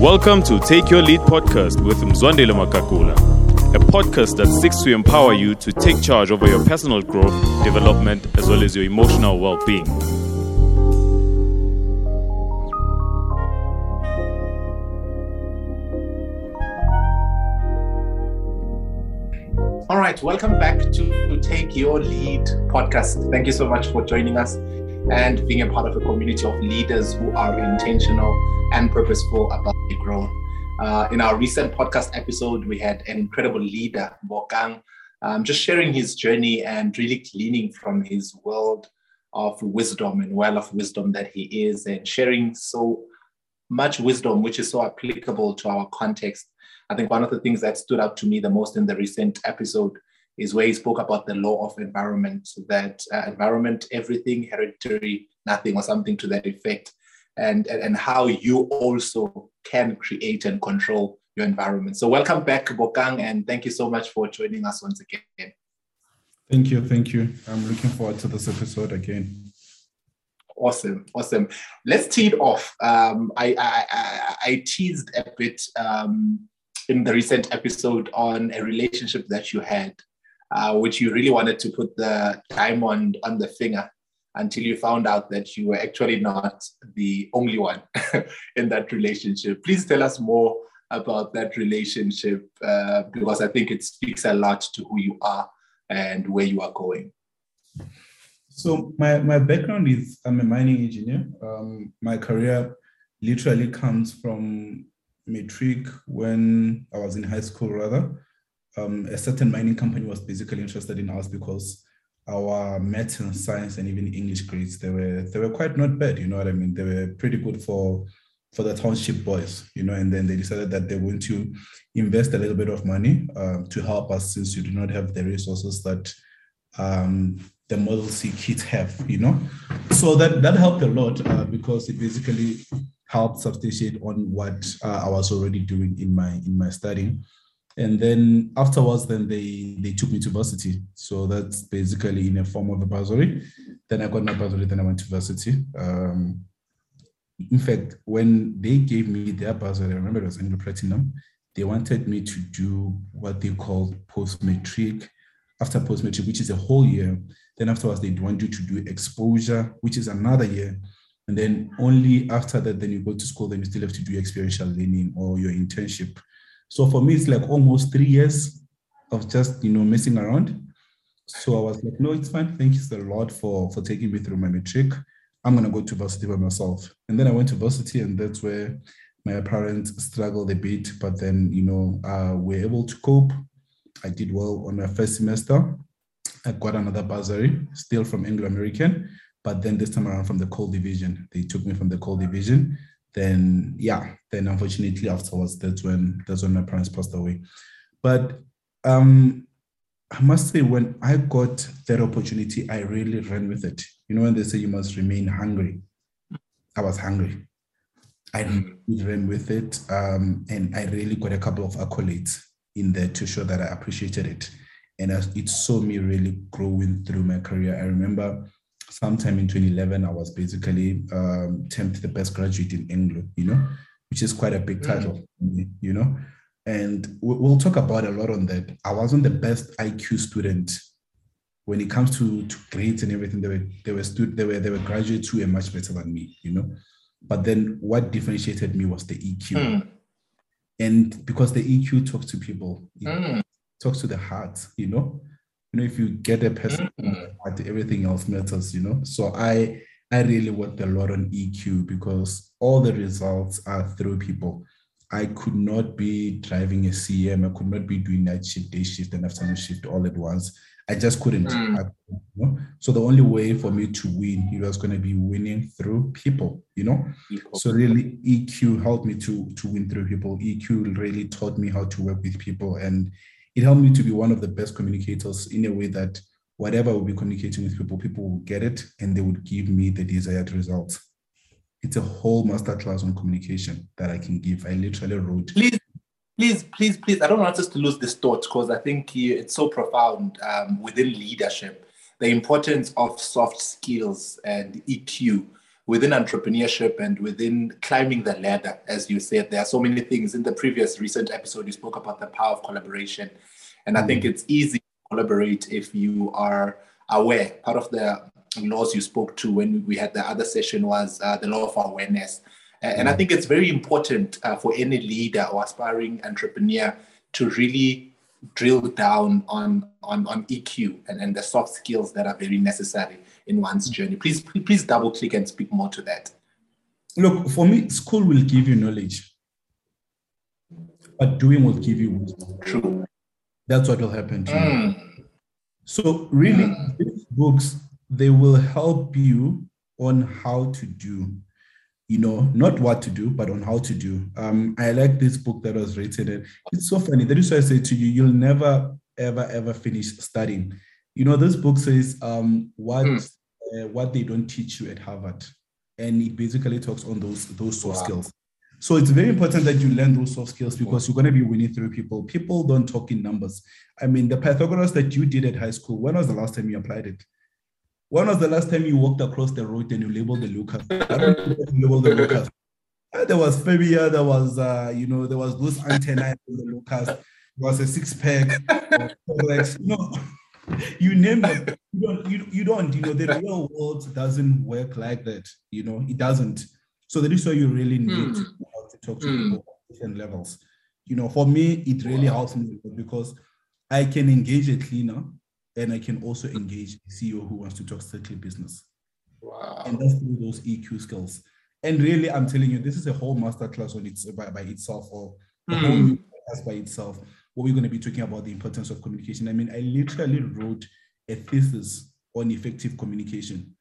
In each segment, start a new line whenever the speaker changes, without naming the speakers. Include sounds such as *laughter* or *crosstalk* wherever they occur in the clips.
Welcome to Take Your Lead podcast with Mzwandile Magagula, a podcast that seeks to empower you to take charge over your personal growth, development, as well as your emotional well being.
All right, welcome back to Take Your Lead podcast. Thank you so much for joining us and being a part of a community of leaders who are intentional and purposeful about growth. Uh, in our recent podcast episode, we had an incredible leader, Bokang, um, just sharing his journey and really gleaning from his world of wisdom and well of wisdom that he is, and sharing so much wisdom, which is so applicable to our context. I think one of the things that stood out to me the most in the recent episode is where he spoke about the law of environment, that uh, environment, everything, hereditary, nothing, or something to that effect, and, and, and how you also can create and control your environment. So, welcome back, Bokang, and thank you so much for joining us once again.
Thank you. Thank you. I'm looking forward to this episode again.
Awesome, awesome. Let's tee it off. Um, I, I, I, I teased a bit um, in the recent episode on a relationship that you had uh, which you really wanted to put the diamond on the finger until you found out that you were actually not the only one *laughs* in that relationship. Please tell us more about that relationship uh, because I think it speaks a lot to who you are and where you are going.
So my, my background is I'm a mining engineer. Um, my career literally comes from matric when I was in high school rather um, a certain mining company was basically interested in us because our math and science and even English grades they were they were quite not bad. You know what I mean? They were pretty good for for the township boys. You know, and then they decided that they want to invest a little bit of money um, to help us since you do not have the resources that um, the Model C kids have. You know, so that that helped a lot uh, because it basically helped substantiate on what uh, I was already doing in my in my studying and then afterwards then they they took me to varsity. So that's basically in a form of a bursary. Then i got my bursary then i went to varsity. Um, in fact when they gave me their bursary i remember it was anglo platinum they wanted me to do what they called post matric after post matric which is a whole year. Then afterwards they want you to do exposure which is another year. And then only after that then you go to school then you still have to do experiential learning or your internship so for me, it's like almost three years of just, you know, messing around. So I was like, no, it's fine. Thank you so lot for, for taking me through my matric. I'm going to go to varsity by myself. And then I went to varsity and that's where my parents struggled a bit, but then, you know, uh, we're able to cope. I did well on my first semester. I got another bursary, still from Anglo American, but then this time around from the coal division. They took me from the coal division then yeah, then unfortunately afterwards, that's when that's when my parents passed away. But um, I must say, when I got that opportunity, I really ran with it. You know, when they say you must remain hungry, I was hungry. I really ran with it, um, and I really got a couple of accolades in there to show that I appreciated it. And it saw me really growing through my career. I remember sometime in 2011, I was basically um, termed the best graduate in Anglo, you know, which is quite a big mm. title, mm. you know. And we'll talk about a lot on that. I wasn't the best IQ student when it comes to, to grades and everything. There were there were stud- there were there were graduates who were much better than me, you know. But then what differentiated me was the EQ. Mm. And because the EQ talks to people, mm. talks to the heart, you know you know if you get a person mm-hmm. everything else matters you know so i i really worked a lot on eq because all the results are through people i could not be driving a cm i could not be doing night shift day shift and afternoon shift all at once i just couldn't mm. I, you know? so the only way for me to win it was going to be winning through people you know people. so really eq helped me to to win through people eq really taught me how to work with people and it helped me to be one of the best communicators in a way that whatever I will be communicating with people, people will get it and they would give me the desired results. It's a whole masterclass on communication that I can give. I literally wrote.
Please, please, please, please. I don't want us to lose this thought because I think it's so profound um, within leadership. The importance of soft skills and EQ within entrepreneurship and within climbing the ladder, as you said, there are so many things. In the previous recent episode, you spoke about the power of collaboration. And I think mm. it's easy to collaborate if you are aware. Part of the laws you spoke to when we had the other session was uh, the law of awareness. And I mm. think it's very important uh, for any leader or aspiring entrepreneur to really drill down on, on, on EQ and, and the soft skills that are very necessary in one's journey. Please, please double click and speak more to that.
Look, for me, school will give you knowledge, but doing will give you wisdom.
True.
That's what will happen to mm. you. So, really, mm. these books they will help you on how to do. You know, not what to do, but on how to do. Um, I like this book that was written. And it's so funny. That is why I say to you, you'll never, ever, ever finish studying. You know, this book says um, what mm uh, what they don't teach you at Harvard, and it basically talks on those those soft wow. skills. So it's very important that you learn those soft skills because you're going to be winning through people. People don't talk in numbers. I mean, the Pythagoras that you did at high school. When was the last time you applied it? When was the last time you walked across the road and you labeled the Lucas? I don't label the Lucas. *laughs* Uh, there was Fabia, there was, uh, you know, there was those antennae in the Lucas. There was a six pack. you know, *laughs* you name it. You don't, you, you don't, you know, the real world doesn't work like that. You know, it doesn't. So that is why you really need mm. to, to talk to mm. people at different levels. You know, for me, it really wow. helps me because I can engage a cleaner and I can also engage a CEO who wants to talk strictly business.
Wow.
And that's through those EQ skills. And really, I'm telling you, this is a whole masterclass on its by, by itself or a mm. whole class by itself we're going to be talking about the importance of communication. I mean, I literally wrote a thesis on effective communication.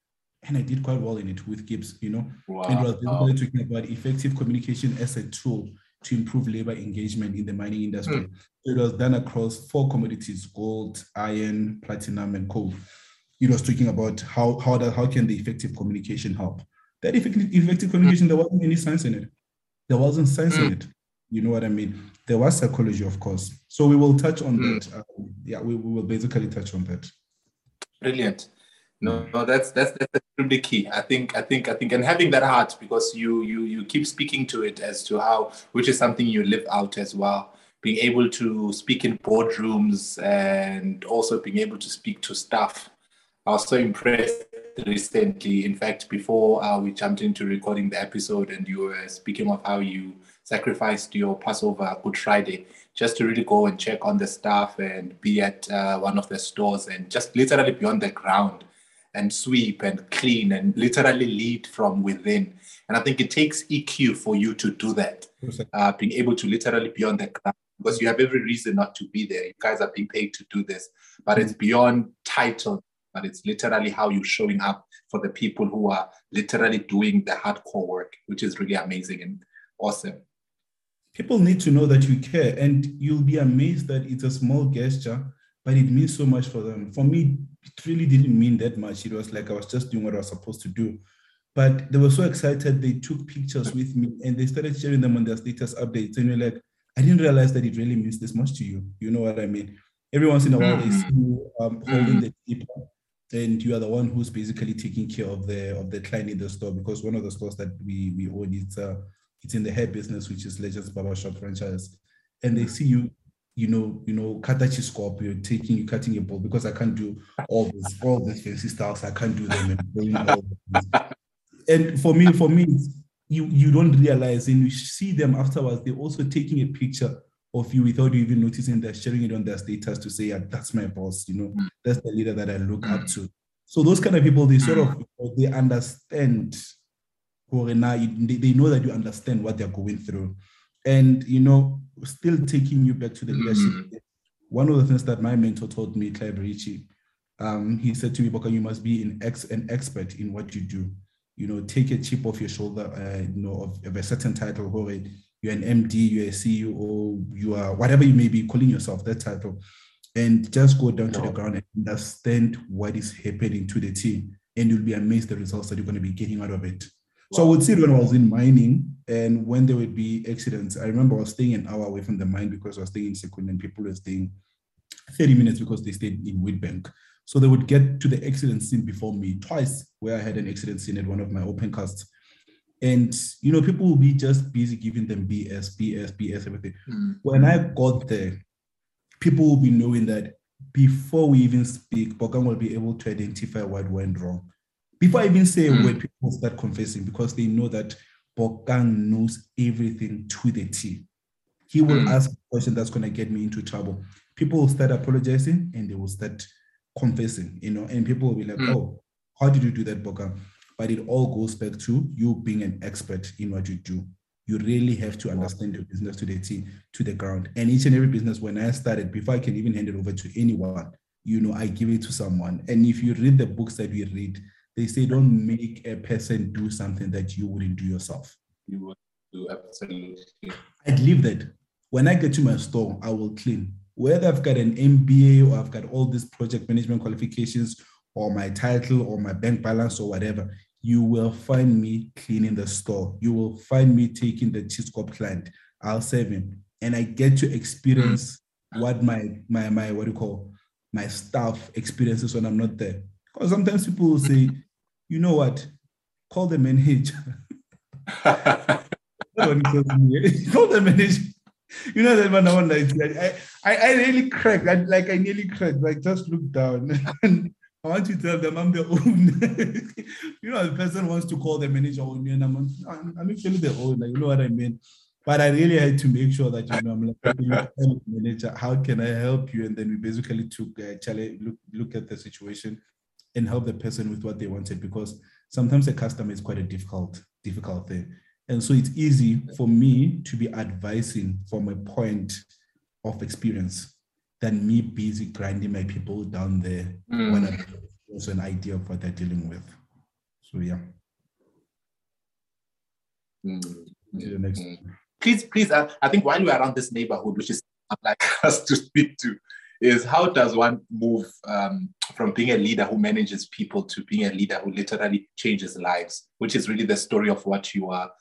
And I did quite well in it with GIBS, you know. Wow. And talking about effective communication as a tool to improve labor engagement in the mining industry. Mm. It was done across four commodities: gold, iron, platinum, and coal. It was talking about how how that how can the effective communication help. That effective, effective communication, there wasn't any science in it. There wasn't science mm. in it. You know what I mean? There was psychology, of course. So we will touch on mm. that. Um, yeah, we, we will basically touch on that.
Brilliant. No, no, that's that's that's extremely key. I think I think I think and having that heart because you you you keep speaking to it as to how which is something you live out as well. Being able to speak in boardrooms and also being able to speak to staff. I was so impressed recently. In fact, before uh, we jumped into recording the episode, and you were speaking of how you sacrificed your Passover Good Friday just to really go and check on the staff and be at uh, one of the stores and just literally be on the ground and sweep and clean and literally lead from within. And I think it takes EQ for you to do that, uh, being able to literally be on the ground because you have every reason not to be there. You guys are being paid to do this, but it's beyond title, but it's literally how you're showing up for the people who are literally doing the hardcore work, which is really amazing and awesome
people need to know that you care and you'll be amazed that it's a small gesture but it means so much for them. For me it really didn't mean that much. It was like i was just doing what i was supposed to do. But they were so excited. They took pictures with me and they started sharing them on their status updates. And you're like i didn't realize that it really means this much to you. You know what i mean? Every once in a while they see you um, holding mm-hmm. the paper and you are the one who's basically taking care of the of the client in the store because one of the stores that we we own is uh, it's in the hair business, which is Legends Barbershop franchise, and they see you, you know, you know, katachi scope, you're taking, you cutting your ball because I can't do all this, all these fancy styles. I can't do them and all And for me, for me, you you don't realize, and you see them afterwards. They're also taking a picture of you without you even noticing. They're sharing it on their status to say, "Yeah, that's my boss." You know, mm. that's the leader that I look up mm. to. So those kind of people, they sort mm. of they understand or now they know that you understand what they're going through. And you know still taking you back to the leadership mm-hmm. one of the things that my mentor told me clive Richie, um, he said to me Boka, you must be an, ex- an expert in what you do. You know take a chip off your shoulder uh, you know of, of, a certain title or you're an md you're a ceo you are whatever you may be calling yourself that title. And just go down to the ground and understand what is happening to the team and you'll be amazed the results that you're going to be getting out of it so I would see it when I was in mining and when there would be accidents. I remember I was staying an hour away from the mine because I was staying in Secunda and people were staying 30 minutes because they stayed in Witbank. So they would get to the accident scene before me twice, where I had an accident scene at one of my open casts. And you know, people will be just busy giving them BS, BS, BS, everything. Mm. When I got there, people will be knowing that before we even speak, Bokang will be able to identify what went wrong. Before I even say a mm. word, people start confessing because they know that Bokang knows everything to the T. He will mm. ask a question that's going to get me into trouble. People will start apologizing and they will start confessing, you know, and people will be like, mm. oh, how did you do that, Bokang? But it all goes back to you being an expert in what you do. You really have to understand your business to the T, to the ground. And each and every business, when I started, before I can even hand it over to anyone, you know, I give it to someone. And if you read the books that we read, they say don't make a person do something that you wouldn't do yourself.
You would do absolutely.
I'd leave that. When I get to my store, I will clean. Whether I've got an MBA or I've got all these project management qualifications or my title or my bank balance or whatever, you will find me cleaning the store. You will find me taking the cheese chiskop client. I'll serve him. And I get to experience mm. what my my my what do you call my staff experiences when I'm not there. Because sometimes people will say, you know what, call the manager. *laughs* *laughs* call the manager. You know that like I, I, I really cracked. I, like I nearly cracked. Like just look down. *laughs* I want to tell them I'm the owner. you know, the person wants to call the manager on me, and I'm, I'm, I'm actually the owner. You know what I mean? But I really had to make sure that you know I'm like manager. How can I help you? And then we basically took uh, look look at the situation, and help the person with what they wanted because sometimes a customer is quite a difficult difficult thing, and so it's easy for me to be advising from a point of experience than me busy grinding my people down there mm. when I also an idea of what they're dealing with. So yeah.
Mm. the next. Mm. Please, please, I think while we're around this neighborhood, which is like *laughs* us to speak to, is how does one move um, from being a leader who manages people to being a leader who literally changes lives, which is really the story of what you are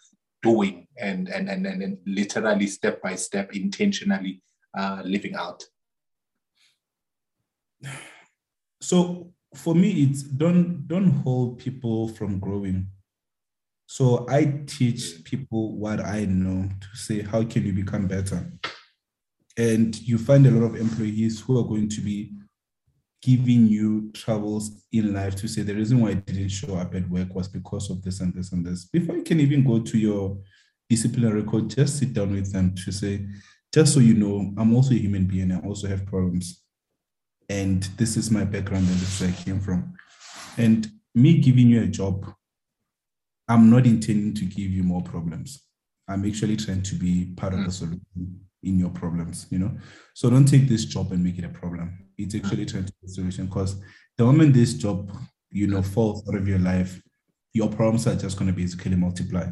doing and and and, and literally step by step intentionally uh, living out?
So for me it's don't don't hold people from growing. So i teach people what i know to say how can you become better and you find a lot of employees who are going to be giving you troubles in life to say the reason why I didn't show up at work was because of this and this and this. Before you can even go to your disciplinary coach, just sit down with them to say, just so you know, I'm also a human being. I also have problems and this is my background and this is where I came from. And me giving you a job, I'm not intending to give you more problems. I'm actually trying to be part of the mm. solution in your problems, you know. So don't take this job and make it a problem. It's actually trying to be a solution because the moment this job, you know, falls out of your life, your problems are just going to basically multiply.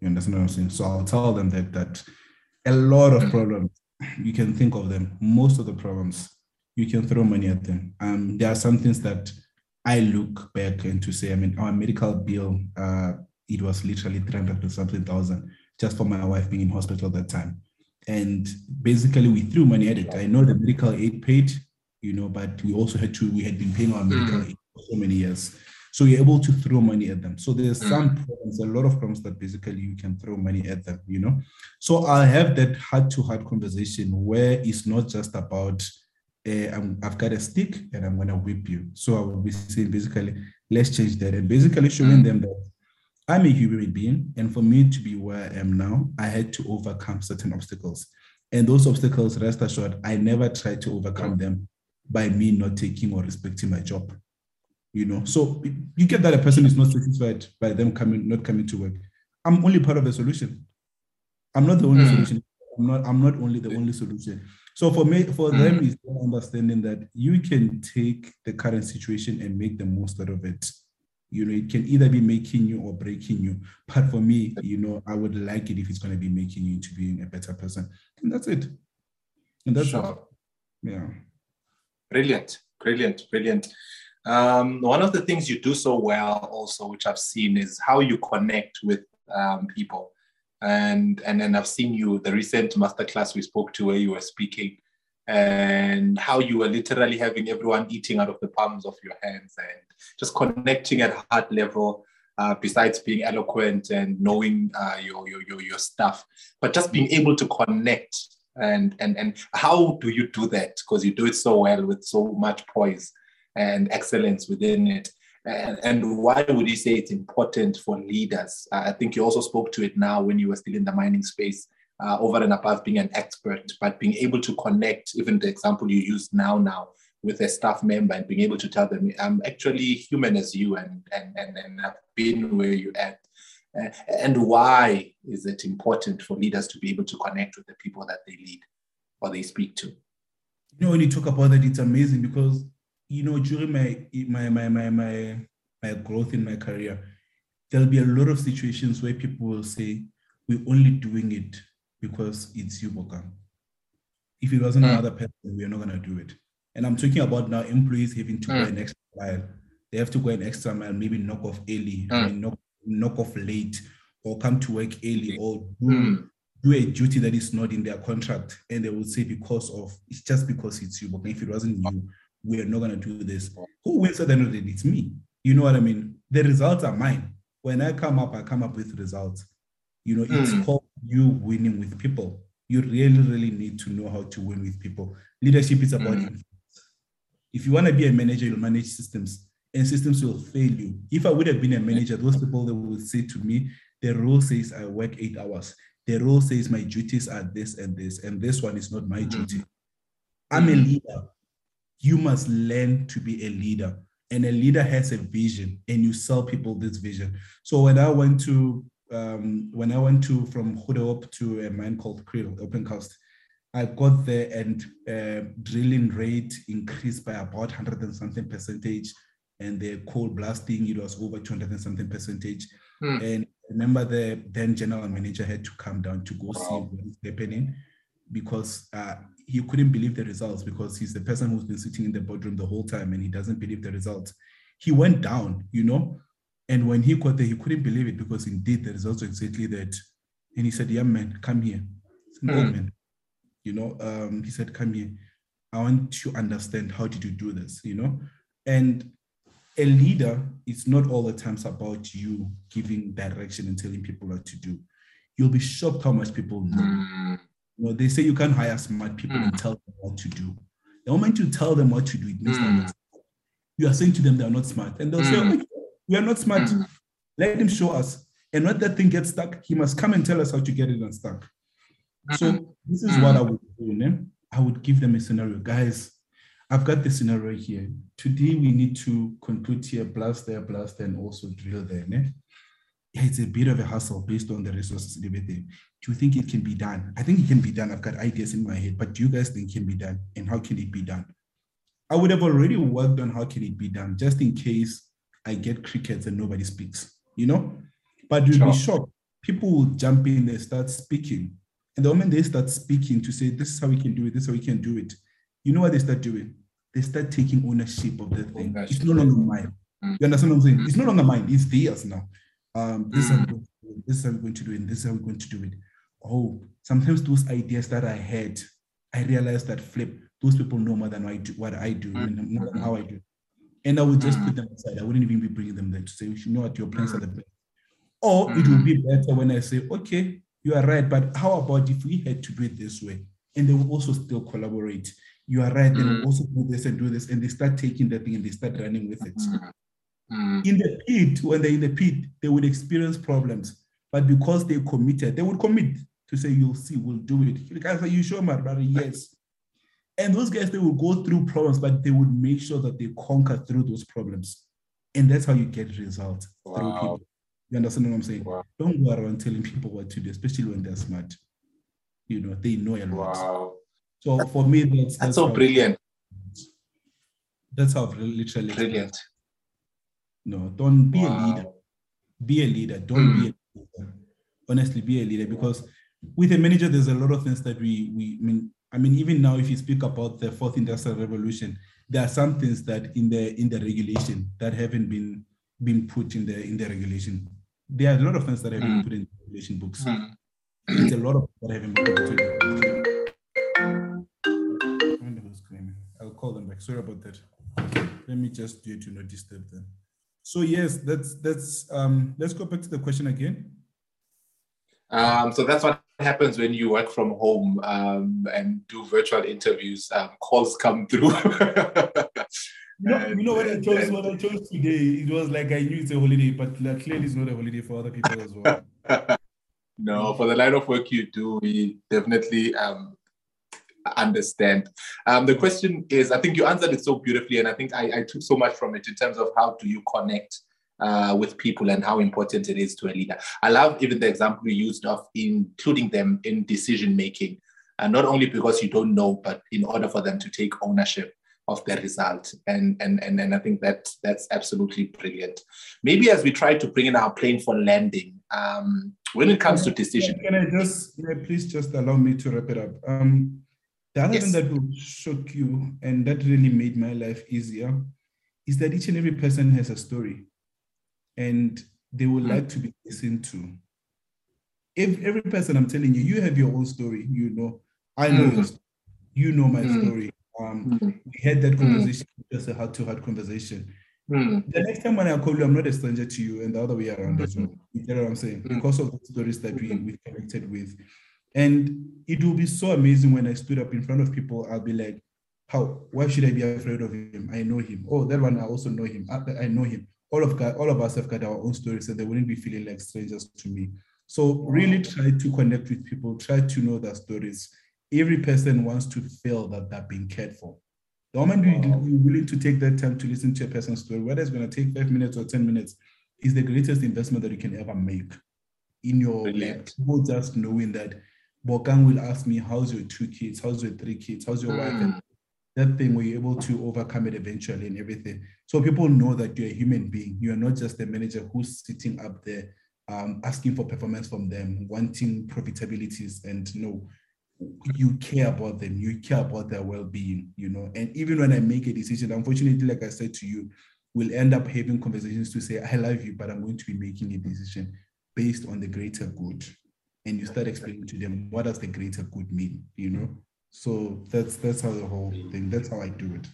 You understand what I'm saying? So I'll tell them that that a lot of mm. problems, you can think of them, most of the problems you can throw money at them. Um, there are some things that I look back and to say, I mean, our medical bill, uh, it was literally 300 to something thousand just for my wife being in hospital at that time. And basically we threw money at it. I know the medical aid paid, you know, but we also had to, we had been paying our medical mm. aid for so many years. So you're able to throw money at them. So there's mm. some problems, a lot of problems that basically you can throw money at them, you know. So I'll have that heart-to-heart conversation where it's not just about uh, i have got a stick and I'm going to whip you. So I will be saying basically, let's change that and basically showing them that I'm a human being. And for me to be where I am now, I had to overcome certain obstacles. And those obstacles, rest assured, I never tried to overcome them by me not taking or respecting my job. You know, so you get that a person is not satisfied by them coming, not coming to work. I'm only part of the solution. I'm not the only mm. solution. I'm not, I'm not only the only solution. So for me, for mm. them, is understanding that you can take the current situation and make the most out of it. You know, it can either be making you or breaking you. But for me, you know, I would like it if it's going to be making you into being a better person. And that's it. And that's sure. All. Yeah.
Brilliant. Brilliant. Brilliant. Um, one of the things you do so well, also, which I've seen, is how you connect with um, people and and then I've seen you the recent masterclass we spoke to where you were speaking, and how you were literally having everyone eating out of the palms of your hands and just connecting at heart level. Uh, besides being eloquent and knowing uh, your, your, your your stuff, but just being able to connect and and and how do you do that? Because you do it so well with so much poise and excellence within it. And, and why would you say it's important for leaders? I think you also spoke to it now when you were still in the mining space, uh, over and above being an expert, but being able to connect, even the example you use now, now with a staff member and being able to tell them, I'm actually human as you and, and, and, and I've been where you're at. Uh, and why is it important for leaders to be able to connect with the people that they lead or they speak to?
You know, when you talk about that, it's amazing because you know, during my my my my my my growth in my career, there'll be a lot of situations where people will say, "We're only doing it because it's you, Boka. If it wasn't mm. another person, we're not gonna do it." And I'm talking about now employees having to mm. go an extra mile. They have to go an extra mile, maybe knock off early, mm. I mean, knock, knock off late, or come to work early, or do, do a duty that is not in their contract. And they will say because of it's just because it's you, but if it wasn't you, we are not going to do this. Who wins at the end of the day? It's me. You know what I mean? The results are mine. When I come up, I come up with results. You know, it's mm. called you winning with people. You really, really need to know how to win with people. Leadership is about mm. If you want to be a manager, you'll manage systems, and systems will fail you. If I would have been a manager, those people that would say to me, the rule says I work eight hours. The rule says my duties are this and this, and this one is not my mm. duty. I'm a mm. leader you must learn to be a leader. And a leader has a vision, and you sell people this vision. So when I went to um, when I went to from Goedehoop to a mine called Kriel, open cast, I got there and uh, drilling rate increased by about 100 and something percentage. And the coal blasting, it was over 200 and something percentage. Mm. And remember the then general manager had to come down to go wow. see what is happening because uh, he couldn't believe the results because he's the person who's been sitting in the boardroom the whole time and he doesn't believe the results. He went down, you know, and when he got there, he couldn't believe it because indeed the results were exactly that. And he said, "Young man, come here." Said, mm. man, you know, um, he said, "Come here. I want to understand how did you do this, you know." And a leader is not all the times about you giving direction and telling people what to do. You'll be shocked how much people know. Mm you know, they say you can't hire smart people mm. and tell them what to do. The moment you tell them what to do, it makes mm. them You are saying to them they are not smart, and they'll say, okay, "We are not smart. Mm. Let him show us." And when that thing gets stuck, he must come and tell us how to get it unstuck. So mm. this is what I would do. Ne? I would give them a scenario, guys. I've got the scenario here. Today we need to conclude here, blast there, blast and also drill there. Ne? yeah, it's a bit of a hustle based on the resources and everything. Do you think it can be done? I think it can be done. I've got ideas in my head, but do you guys think it can be done? And how can it be done? I would have already worked on how can it be done, just in case I get crickets and nobody speaks, you know? But you'll sure. be shocked. People will jump in and start speaking. And the moment they start speaking to say, this is how we can do it, this is how we can do it, you know what they start doing? They start taking ownership of the thing. It's no longer mine. Mm. You understand what I'm saying? It's no longer mine, it's theirs now um, this, mm. is this is how we're going to do it, this is how we're going to do it. Oh, sometimes those ideas that I had, I realized that flip, those people know more than I do, what I do, mm. and more than how I do. And I would just mm. put them aside. I wouldn't even be bringing them there to say, you know what, your plans are the best. Or it would be better when I say, okay, you are right, but how about if we had to do it this way? And they will also still collaborate. You are right, they will also do this and do this, and they start taking that thing and they start running with it. Mm. In the pit, when they're in the pit, they would experience problems. But because they committed, they would commit to say, You'll see, we'll do it. The guys are you sure, my brother? Yes. And those guys, they will go through problems, but they would make sure that they conquer through those problems. And that's how you get results wow. through people. You understand what I'm saying? Wow. Don't go around telling people what to do, especially when they're smart. You know, they know a lot. Wow. So for me, that's,
that's, that's so brilliant.
That's how literally
brilliant.
No, don't be wow. a leader. Be a leader. Don't mm. be a leader. Honestly, be a leader because with a manager, there's a lot of things that we we I mean. I mean, even now, if you speak about the fourth industrial revolution, there are some things that in the in the regulation that haven't been been put in the in the regulation. There are a lot of things that have been mm. put in the regulation books. Mm. There's a lot of that haven't been put in. The regulation. I'll call them back. Sorry about that. Let me just do it to not disturb them. So yes, that's that's um let's go back to the question again.
Um, so that's what happens when you work from home um, and do virtual interviews. Um, calls come through.
You know, and, *laughs* you know what I chose? And, what I chose today, it was like I knew it's a holiday, but like, clearly it's not a holiday for other people as well. *laughs*
no, for the line of work you do, we definitely um, understand. Um, the question is, I think you answered it so beautifully, and I think I, I took so much from it in terms of how do you connect uh, with people and how important it is to a leader. I love even the example you used of including them in decision making, and not only because you don't know, but in order for them to take ownership of the result. And, and, and, and I think that that's absolutely brilliant. Maybe as we try to bring in our plane for landing, um, when it comes to decision.
Can I just, please just allow me to wrap it up? Um, the other yes. thing that will shock you and that really made my life easier is that each and every person has a story and they would mm. like to be listened to. If every person I'm telling you, you have your own story, you know, I know mm. you know my mm. story. Um, mm. We had that conversation, mm. just a heart to heart conversation. Mm. The next time when I call you, I'm not a stranger to you, and the other way around as well. You get what I'm saying? Mm. Because of the stories that we, we connected with. And it will be so amazing when I stood up in front of people, I'll be like, how? Why should I be afraid of him? I know him. Oh, that one, I also know him. I, I know him. All of all of us have got our own stories, so they wouldn't be feeling like strangers to me. So really try to connect with people, try to know their stories, every person wants to feel that they're being cared for. The moment wow. you're willing to take that time to listen to a person's story, whether it's going to take five minutes or 10 minutes, is the greatest investment that you can ever make in your life. Just knowing that Bokang will ask me, How's your two kids? How's your three kids? How's your mm. wife? And that thing were you able to overcome it eventually and everything. So people know that you're a human being. You are not just a manager who's sitting up there um, asking for performance from them, wanting profitabilities, and no, you care about them, you care about their well-being, you know. And even when I make a decision, unfortunately, like I said to you, we'll end up having conversations to say, I love you, but I'm going to be making a decision based on the greater good. And you start explaining to them what does the greater good mean, you know? So that's that's how the whole thing, that's how I do it.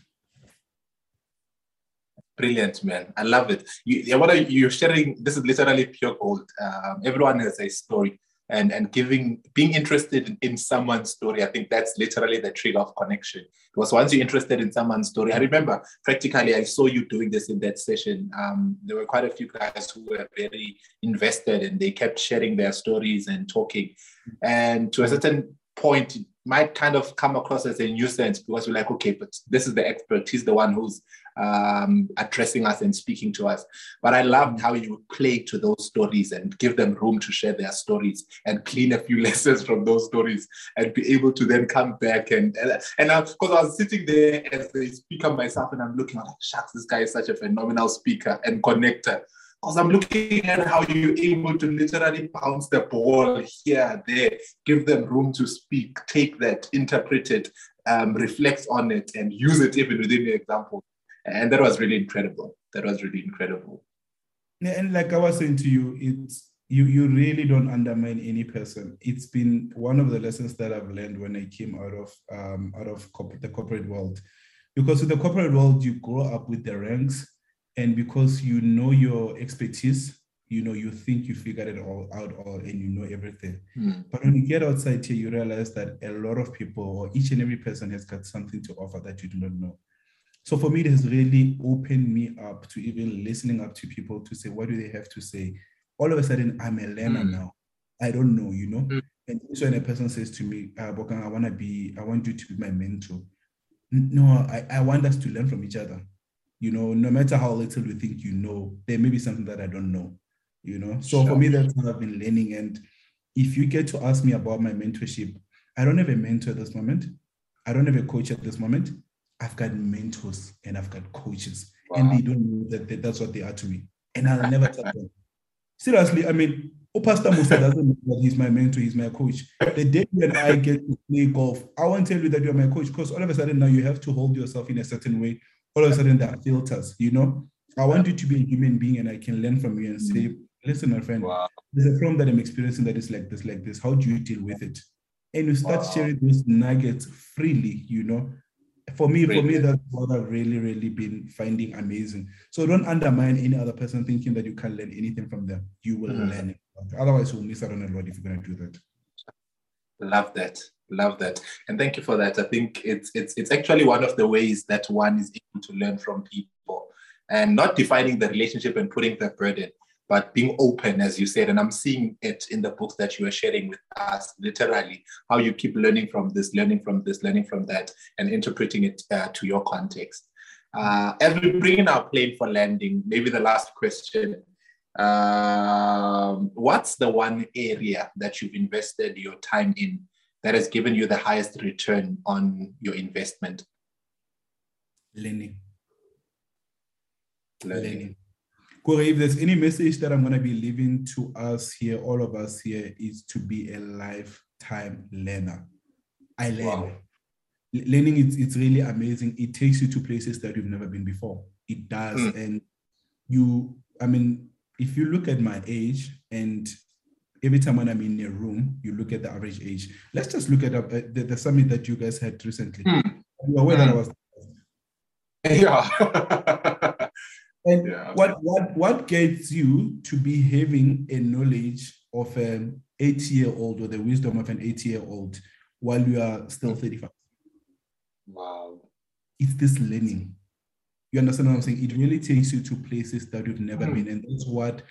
Brilliant, man. I love it. You, what are you sharing? This is literally pure gold. Um, everyone has a story and and giving being interested in, someone's story i think that's literally the trigger of connection because once you're interested in someone's story i remember practically i saw you doing this in that session um, there were quite a few guys who were very invested and they kept sharing their stories and talking and to a certain point might kind of come across as a nuisance because we're like, okay, but this is the expert. He's the one who's um, addressing us and speaking to us. But I loved how you play to those stories and give them room to share their stories and clean a few *laughs* lessons from those stories and be able to then come back and and because I, I, was sitting there as a speaker myself and I'm looking I'm like, shucks, this guy is such a phenomenal speaker and connector because I'm looking at how you're able to literally bounce the ball here, there, give them room to speak, take that, interpret it, um, reflect on it, and use it even within the example. And that was really incredible. That was really incredible.
And like I was saying to you, it's you you really don't undermine any person. It's been one of the lessons that I've learned when I came out of um, out of the corporate world, because in the corporate world you grow up with the ranks and because you know your expertise you know you think you figured it all out all and you know everything. Mm. but when you get outside here you realize that a lot of people or each and every person has got something to offer that you do not know. So for me it has really opened me up to even listening up to people to say what do they have to say? All of a sudden i'm a learner mm. now. I don't know you know? Mm. and so when a person says to me uh, Bokang, i want to be i want you to be my mentor. No I, I want us to learn from each other you know, no matter how little you think you know, there may be something that I don't know, you know. So sure. for me, that's what I've been learning. And if you get to ask me about my mentorship, I don't have a mentor at this moment. I don't have a coach at this moment. I've got mentors and I've got coaches, wow. and they don't know that, that that's what they are to me. And I'll never tell them. *laughs* Seriously, I mean, oh, Pastor Musa doesn't know that he's my mentor, he's my coach. The day when I get to play golf, I won't tell you that you're my coach because all of a sudden now you have to hold yourself in a certain way all of a sudden there are filters, you know. I want you to be a human being and I can learn from you and say, listen, my friend, wow. there's a problem that I'm experiencing that is like this, like this. How do you deal with it? And you start wow. sharing those nuggets freely, you know. for me, for me, that's what I've really, really been finding amazing. So don't undermine any other person thinking that you can't learn anything from them. You will mm. learn it. Otherwise, you'll miss out on a lot if you're going to do that.
Love that. Love that. And thank you for that. I think it's it's it's actually one of the ways that one is able to learn from people and not defining the relationship and putting the burden but being open, as you said. And I'm seeing it in the books that you are sharing with us, literally, how you keep learning from this, learning from this, learning from that, and interpreting it uh, to your context. Uh, as we bring in our plane for landing, maybe the last question. Um, what's the one area that you've invested your time in that has given you the highest return on your investment?
Learning. Learning. Corey, if there's any message that I'm going to be leaving to us here, all of us here, is to be a lifetime learner. I learn. Wow. Learning, it's, it's really amazing. It takes you to places that you've never been before. It does. Mm. And you, I mean, if you look at my age and every time when I'm in a room, you look at the average age. Let's just look at uh, the, the, summit that you guys had recently. Mm. You aware mm. that I was.
Yeah. *laughs*
And yeah. what, what, what gets you to be having a knowledge of an 80 year old or the wisdom of an 80 year old while you are still 35?
Wow.
It's this learning. You understand what I'm saying? It really takes you to places that you've never mm. been. And that's what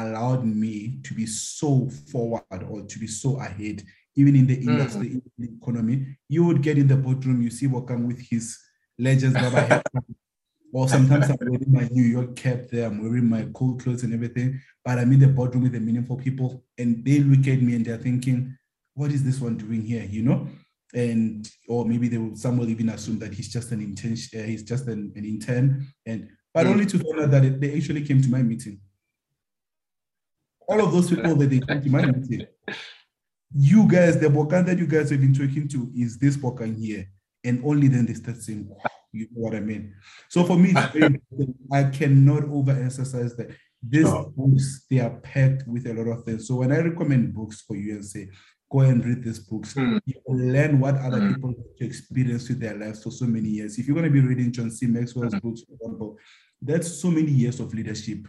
allowed me to be so forward or to be so ahead, even in the hmm. industry, mm. in the economy. You would get in the boardroom, you see Bokang with his legends, Baba *laughs* Or sometimes I'm wearing my New York cap there, I'm wearing my cool clothes and everything, but I'm in the boardroom with the meaningful people and they look at me and they're thinking, what is this one doing here? You know? And or maybe they will some will even assume that he's just an intern, uh, he's just an, an intern, and but mm. only to find out that it, they actually came to my meeting. All of those people that they my meeting, you guys, the Bokang that you guys have been talking to is this Bokang here, and only then they start saying, you know what I mean? So for me, I cannot overemphasize that these no. books they are packed with a lot of things. So when I recommend books for you and say, go and read these books, mm. you learn what other mm. people experience with their lives for so many years. If you're going to be reading John C. Maxwell's mm. books, for example, that's so many years of leadership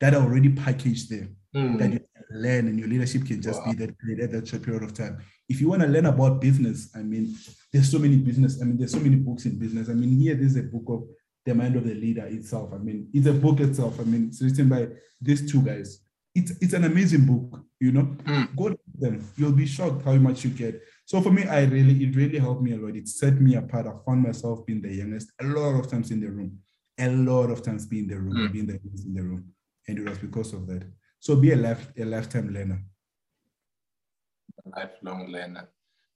that are already packaged there mm. that you can learn and your leadership can just wow. be that great at that short period of time. If you want to learn about business, I mean, there's so many business, I mean, there's so many books in business. I mean, here there's a book of the mind of the leader itself. I mean, it's a book itself. I mean, it's written by these two guys. It's it's an amazing book, you know. Mm. Go to them. You'll be shocked how much you get. So for me, I really, it really helped me a lot. It set me apart. I found myself being the youngest a lot of times in the room. A lot of times being the room, mm. being the youngest in the room and it was because of that. So be a life a lifetime learner.
A lifelong learner.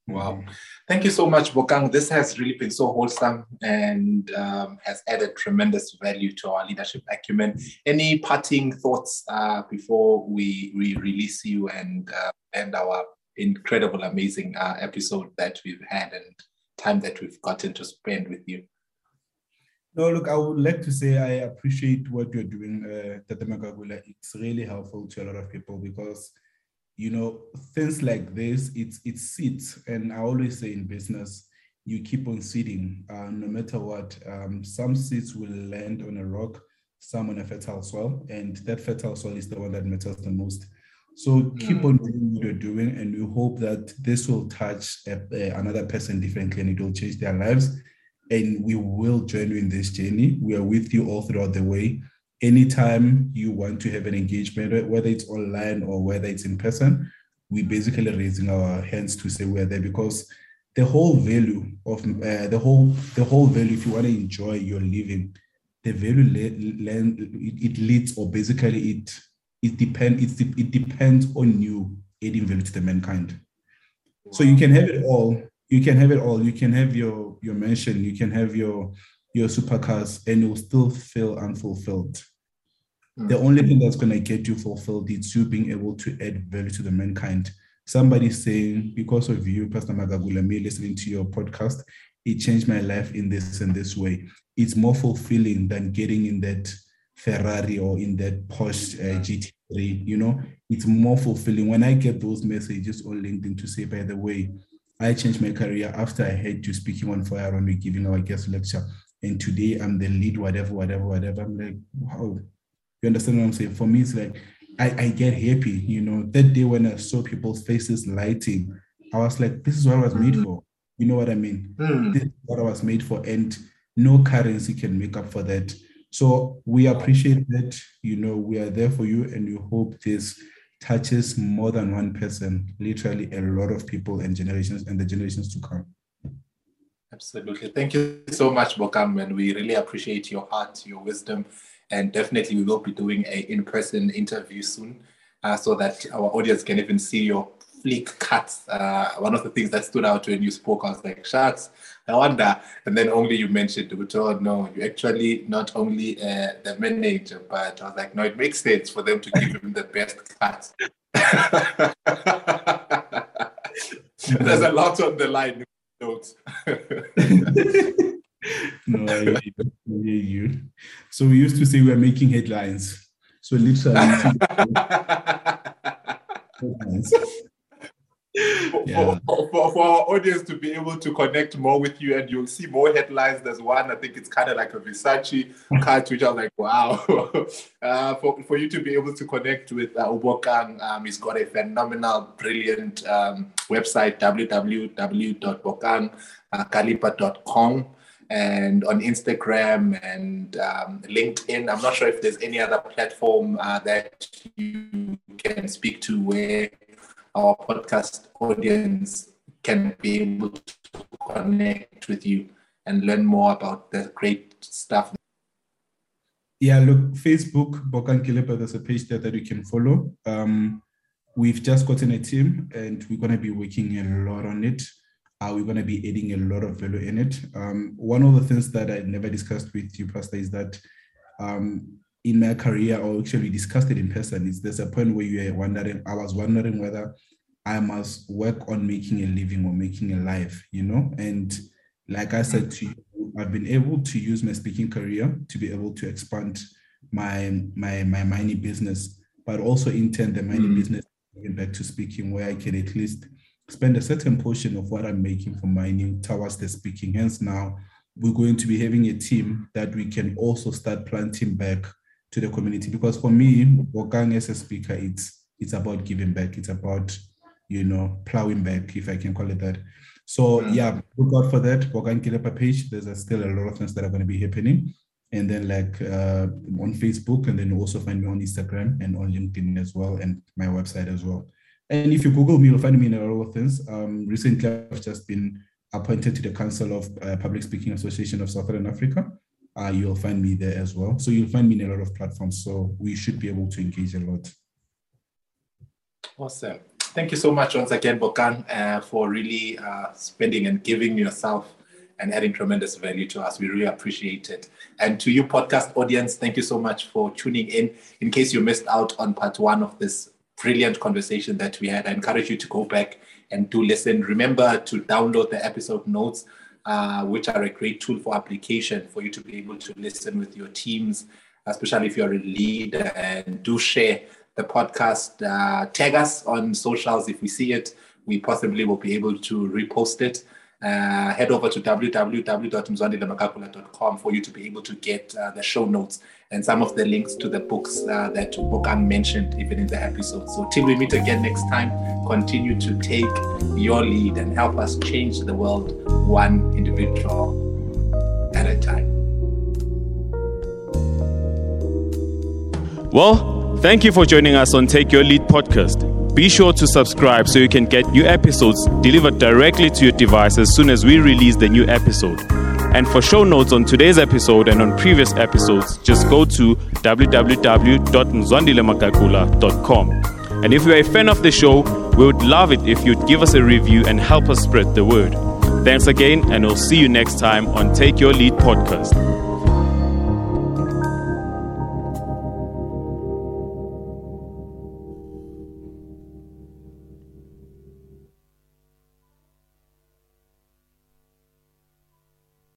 Wow. Mm-hmm. Thank you so much, Bokang. This has really been so wholesome and um, has added tremendous value to our leadership acumen. Any parting thoughts uh, before we, we release you and uh, end our incredible, amazing uh, episode that we've had and time that we've gotten to spend with you?
No, look, I would like to say I appreciate what you're doing, uh, Tata Magagula. It's really helpful to a lot of people because, you know, things like this, it's it sits. And I always say in business, you keep on seeding, uh, no matter what. Um, some seeds will land on a rock, some on a fertile soil, and that fertile soil is the one that matters the most. So keep on doing what you're doing, and we hope that this will touch a, a, another person differently, and it will change their lives and we will join you in this journey. We are with you all throughout the way. Anytime you want to have an engagement, whether it's online or whether it's in person, we basically raising our hands to say we're there because the whole value of uh, the whole the whole value, if you want to enjoy your living, the value le- it, it leads or basically it it depends it, it depends on you adding value to the mankind. So you can have it all you can have it all. You can have your your mansion, you can have your your supercars, and you'll still feel unfulfilled. Mm. The only thing that's gonna get you fulfilled is you being able to add value to the mankind. Somebody saying, because of you, Pastor Magagula, me listening to your podcast, it changed my life in this and this way. It's more fulfilling than getting in that Ferrari or in that Porsche uh, GT3. You know, it's more fulfilling when I get those messages on LinkedIn to say, by the way, I changed my career after I had you speaking on Fire on Week, giving our guest lecture. And today I'm the lead, whatever, whatever, whatever. I'm like, wow. You understand what I'm saying? For me, it's like I, I get happy. You know, that day when I saw people's faces lighting, I was like, this is what I was made for. You know what I mean?
Mm.
This is what I was made for. And no currency can make up for that. So we appreciate that. You know, we are there for you and we hope this touches more than one person, literally a lot of people and generations and the generations to come.
Absolutely. Thank you so much, Bokang, and we really appreciate your heart, your wisdom, and definitely we will be doing a in-person interview soon uh, so that our audience can even see your fleek cuts. Uh, one of the things that stood out when you spoke, I was like, shucks, I wonder. And then only you mentioned, but oh, no, you actually not only uh, the manager, but I was like, no, it makes sense for them to give him the best cuts. *laughs* There's a lot on the line notes. *laughs*
no, I hear you. So we used to say we are making headlines. So literally, *laughs* Yeah.
for, for, for our audience to be able to connect more with you and you'll see more headlines. There's one, I think it's kind of like a Versace *laughs* cut, which I'm like, wow. *laughs* uh, for, for you to be able to connect with uh, Ubokang, um, he's got a phenomenal, brilliant um, website, www.bokangkalipa.com and on Instagram and um, LinkedIn. I'm not sure if there's any other platform uh, that you can speak to where our podcast audience can be able to connect with you and learn more about the great stuff.
Yeah, look, Facebook, Bokang Kilepa, there's a page there that you can follow. Um, we've just gotten a team and we're going to be working a lot on it. Uh, we're going to be adding a lot of value in it. Um, one of the things that I never discussed with you, Pastor, is that um, in my career, or actually we discussed it in person, is there's a point where you are wondering, I was wondering whether I must work on making a living or making a life, you know? And like I said to you, I've been able to use my speaking career to be able to expand my my my mining business, but also in turn the mining
Mm.
business back to speaking where I can at least spend a certain portion of what I'm making from mining towards the speaking. Hence now we're going to be having a team that we can also start planting back to the community. Because for me, Bokang as a speaker, it's it's about giving back. It's about, you know, plowing back, if I can call it that. So
Mm.
yeah, look out for that. Bokang Kilepa page. There's a, still a lot of things that are going to be happening. And then like uh, on Facebook, and then also find me on Instagram and on LinkedIn as well, and my website as well. And if you Google me, you'll find me in a lot of things. Um, recently, I've just been appointed to the Council of uh, Public Speaking Association of Southern Africa. Uh, you'll find me there as well. So you'll find me in a lot of platforms. So we should be able to engage a lot.
Awesome. Thank you so much once again, Bokang, uh, for really uh, spending and giving yourself and adding tremendous value to us. We really appreciate it. And to you, podcast audience, thank you so much for tuning in. In case you missed out on part one of this brilliant conversation that we had, I encourage you to go back and do listen. Remember to download the episode notes, uh, which are a great tool for application for you to be able to listen with your teams, especially if you're a leader, and do share the podcast. Uh, tag us on socials if we see it. We possibly will be able to repost it. Uh, head over to www.mzwandilemagagula.com for you to be able to get uh, the show notes and some of the links to the books uh, that Bokang mentioned even in the episode. So till we meet again next time, continue to take your lead and help us change the world one individual at a time.
Well, thank you for joining us on Take Your Lead podcast. Be sure to subscribe so you can get new episodes delivered directly to your device as soon as we release the new episode. And for show notes on today's episode and on previous episodes, just go to www.mzwandilemagagula.com. And if you're a fan of the show, we would love it if you'd give us a review and help us spread the word. Thanks again, and we'll see you next time on Take Your Lead podcast.